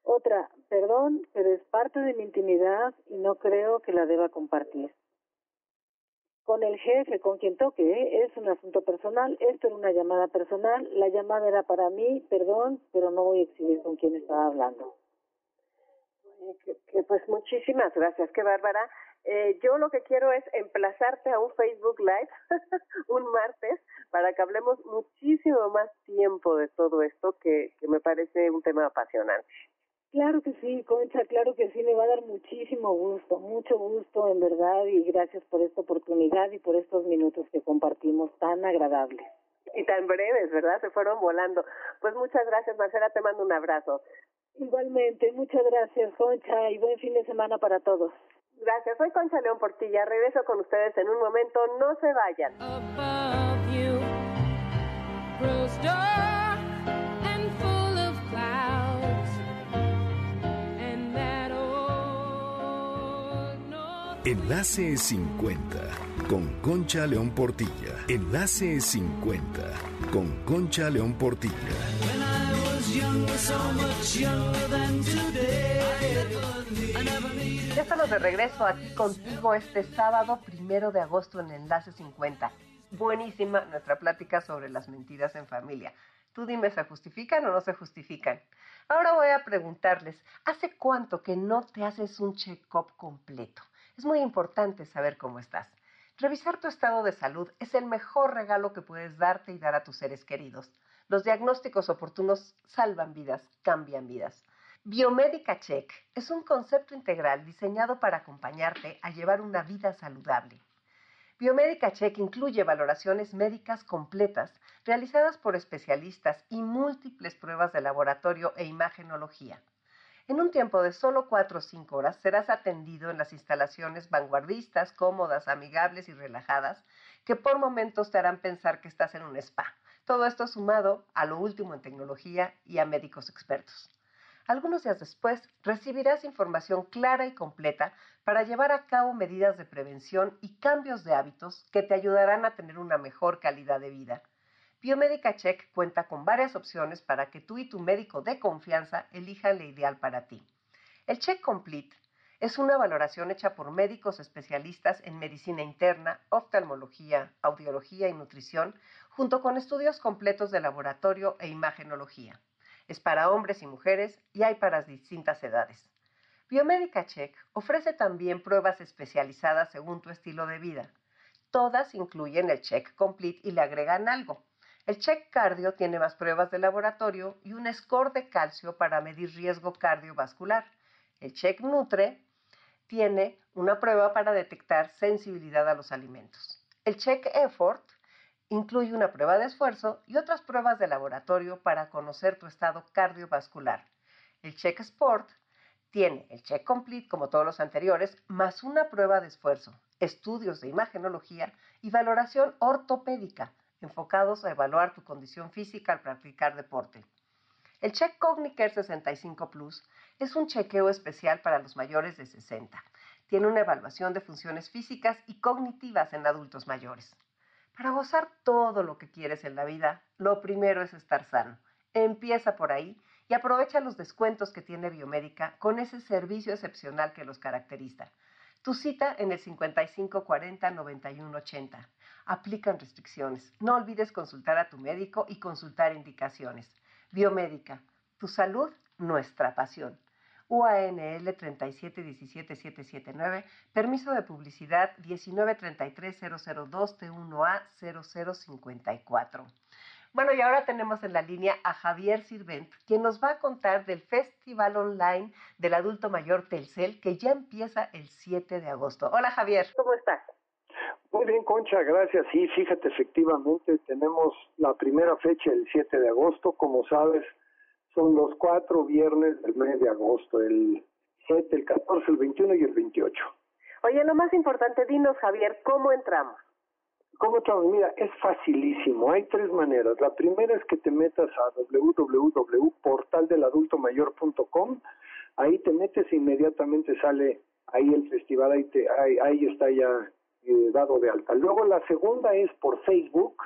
Otra, perdón, pero es parte de mi intimidad y no creo que la deba compartir con el jefe, con quien toque, ¿eh? es un asunto personal, esto era una llamada personal, la llamada era para mí, perdón, pero no voy a exhibir con quién estaba hablando. Que, que pues muchísimas gracias, qué bárbara. Eh, yo lo que quiero es emplazarte a un Facebook Live un martes para que hablemos muchísimo más tiempo de todo esto que, que me parece un tema apasionante. Claro que sí, Concha, claro que sí, me va a dar muchísimo gusto, mucho gusto en verdad y gracias por esta oportunidad y por estos minutos que compartimos tan agradables. Y tan breves, ¿verdad? Se fueron volando. Pues muchas gracias, Marcela, te mando un abrazo. Igualmente, muchas gracias, Concha, y buen fin de semana para todos. Gracias, soy Concha León Portilla, regreso con ustedes en un momento, no se vayan. above you grows dark and full of clouds, and that old north Enlace 50 con Concha León Portilla. Enlace 50 con Concha León Portilla. When I was young, so much younger than Ya estamos de regreso aquí contigo este sábado primero de agosto en Enlace 50. Buenísima nuestra plática sobre las mentiras en familia. Tú dime, ¿se justifican o no se justifican? Ahora voy a preguntarles, ¿hace cuánto que no te haces un check-up completo? Es muy importante saber cómo estás. Revisar tu estado de salud es el mejor regalo que puedes darte y dar a tus seres queridos. Los diagnósticos oportunos salvan vidas, cambian vidas. Biomédica Check es un concepto integral diseñado para acompañarte a llevar una vida saludable. Biomédica Check incluye valoraciones médicas completas realizadas por especialistas y múltiples pruebas de laboratorio e imagenología. En un tiempo de solo 4 o 5 horas serás atendido en las instalaciones vanguardistas, cómodas, amigables y relajadas que por momentos te harán pensar que estás en un spa. Todo esto sumado a lo último en tecnología y a médicos expertos. Algunos días después recibirás información clara y completa para llevar a cabo medidas de prevención y cambios de hábitos que te ayudarán a tener una mejor calidad de vida. Biomédica Check cuenta con varias opciones para que tú y tu médico de confianza elijan la ideal para ti. El Check Complete es una valoración hecha por médicos especialistas en medicina interna, oftalmología, audiología y nutrición, junto con estudios completos de laboratorio e imagenología. Es para hombres y mujeres y hay para distintas edades. Biomédica Check ofrece también pruebas especializadas según tu estilo de vida. Todas incluyen el Check Complete y le agregan algo. El Check Cardio tiene más pruebas de laboratorio y un score de calcio para medir riesgo cardiovascular. El Check Nutre tiene una prueba para detectar sensibilidad a los alimentos. El Check Effort incluye una prueba de esfuerzo y otras pruebas de laboratorio para conocer tu estado cardiovascular. El Check Sport tiene el Check Complete, como todos los anteriores, más una prueba de esfuerzo, estudios de imagenología y valoración ortopédica, enfocados a evaluar tu condición física al practicar deporte. El Check Cognicare 65 Plus es un chequeo especial para los mayores de 60. Tiene una evaluación de funciones físicas y cognitivas en adultos mayores. Para gozar todo lo que quieres en la vida, lo primero es estar sano. Empieza por ahí y aprovecha los descuentos que tiene Biomédica con ese servicio excepcional que los caracteriza. Tu cita en el 5540-9180. Aplican restricciones. No olvides consultar a tu médico y consultar indicaciones. Biomédica, tu salud, nuestra pasión. UANL 3717779, permiso de publicidad 1933002T1A0054. Bueno, y ahora tenemos en la línea a Javier Sirvent, quien nos va a contar del Festival Online del Adulto Mayor Telcel, que ya empieza el 7 de agosto. Hola Javier, ¿cómo estás? Muy bien, Concha, gracias. Sí, fíjate, efectivamente tenemos la primera fecha el 7 de agosto. Como sabes, son los cuatro viernes del mes de agosto, el 7, el 14, el 21 y el 28. Oye, lo más importante, dinos, Javier, ¿cómo entramos? ¿Cómo entramos? Mira, es facilísimo. Hay tres maneras. La primera es que te metas a www.portaldeladultomayor.com. Ahí te metes e inmediatamente sale ahí el festival, ahí, te, ahí, ahí está ya eh, dado de alta. Luego la segunda es por Facebook.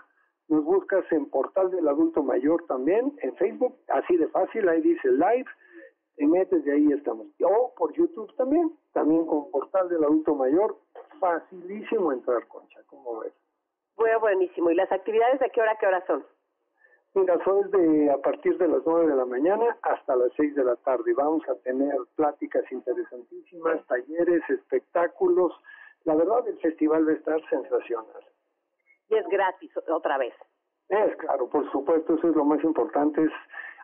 Nos buscas en Portal del Adulto Mayor también, en Facebook, así de fácil, ahí dice live, te metes y ahí estamos. O por YouTube también, también con Portal del Adulto Mayor, facilísimo entrar, Concha, ¿cómo ves? Bueno, buenísimo. ¿Y las actividades de qué hora qué hora son? Mira, son de a partir de las 9 de la mañana hasta las 6 de la tarde. Vamos a tener pláticas interesantísimas, talleres, espectáculos. La verdad, el festival va a estar sensacional. Y es gratis otra vez. Es claro, por supuesto, eso es lo más importante, es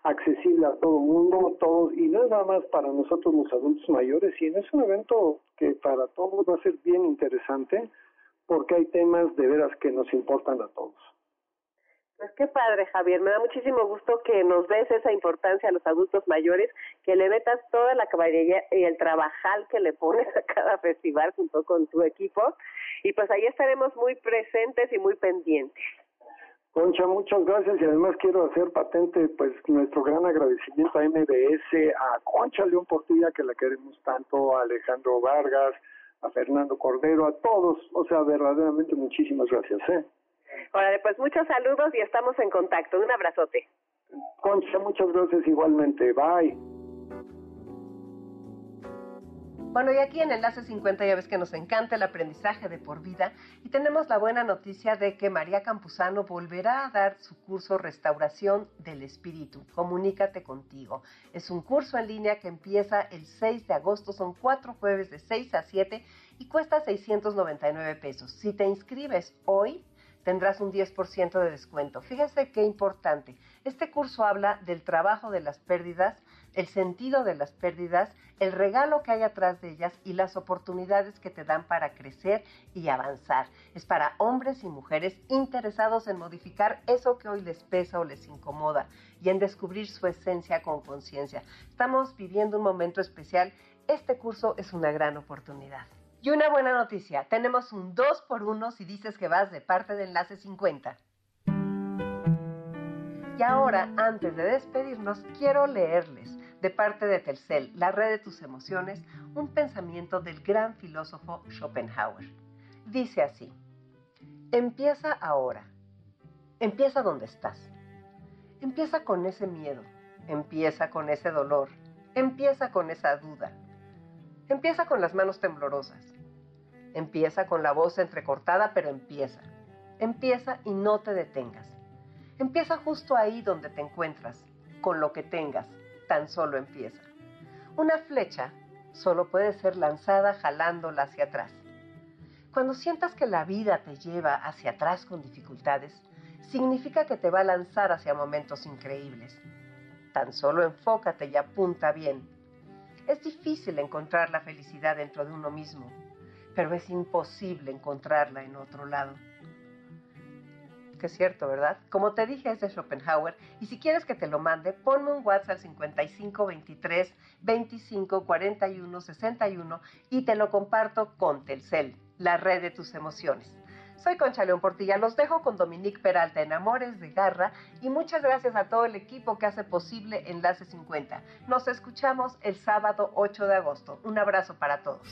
accesible a todo el mundo, todos, y no es nada más para nosotros los adultos mayores, sino es un evento que para todos va a ser bien interesante, porque hay temas de veras que nos importan a todos. Pues qué padre, Javier. Me da muchísimo gusto que nos des esa importancia a los adultos mayores, que le metas toda la caballería y el trabajal que le pones a cada festival junto con tu equipo. Y pues ahí estaremos muy presentes y muy pendientes. Concha, muchas gracias y además quiero hacer patente pues nuestro gran agradecimiento a MBS, a Concha León Portilla que la queremos tanto, a Alejandro Vargas, a Fernando Cordero, a todos, o sea, verdaderamente muchísimas gracias, ¿eh? Órale, pues muchos saludos y estamos en contacto. Un abrazote. Concha, muchas gracias igualmente, bye. Bueno, y aquí en Enlace 50 ya ves que nos encanta el aprendizaje de por vida y tenemos la buena noticia de que María Campuzano volverá a dar su curso Restauración del Espíritu. Comunícate contigo. Es un curso en línea que empieza el 6 de agosto, son cuatro jueves de 6 a 7 y cuesta 699 pesos. Si te inscribes hoy, tendrás un 10% de descuento. Fíjese qué importante. Este curso habla del trabajo de las pérdidas, el sentido de las pérdidas, el regalo que hay atrás de ellas y las oportunidades que te dan para crecer y avanzar. Es para hombres y mujeres interesados en modificar eso que hoy les pesa o les incomoda y en descubrir su esencia con conciencia. Estamos viviendo un momento especial. Este curso es una gran oportunidad. Y una buena noticia, tenemos un 2 por 1 si dices que vas de parte de Enlace 50. Y ahora, antes de despedirnos, quiero leerles, de parte de Telcel, la red de tus emociones, un pensamiento del gran filósofo Schopenhauer. Dice así, empieza ahora, empieza donde estás, empieza con ese miedo, empieza con ese dolor, empieza con esa duda, empieza con las manos temblorosas, empieza con la voz entrecortada, pero empieza, empieza y no te detengas. Empieza justo ahí donde te encuentras, con lo que tengas, tan solo empieza. Una flecha solo puede ser lanzada jalándola hacia atrás. Cuando sientas que la vida te lleva hacia atrás con dificultades, significa que te va a lanzar hacia momentos increíbles. Tan solo enfócate y apunta bien. Es difícil encontrar la felicidad dentro de uno mismo, pero es imposible encontrarla en otro lado que es cierto, ¿verdad? Como te dije, es de Schopenhauer. Y si quieres que te lo mande, ponme un WhatsApp al 55 23 25 41 61 y te lo comparto con Telcel, la red de tus emociones. Soy Concha León Portilla, los dejo con Dominique Peralta en Amores de Garra y muchas gracias a todo el equipo que hace posible Enlace 50. Nos escuchamos el sábado 8 de agosto. Un abrazo para todos.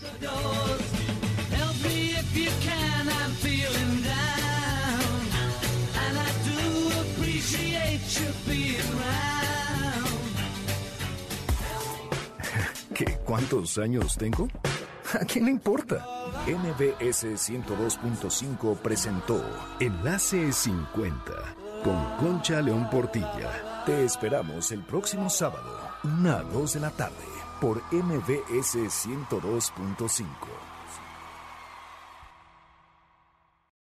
¿Qué? ¿Cuántos años tengo? ¿A quién le importa? MBS 102.5 presentó Enlace 50 con Concha León Portilla. Te esperamos el próximo sábado, 1 a 2 de la tarde, por MBS 102.5.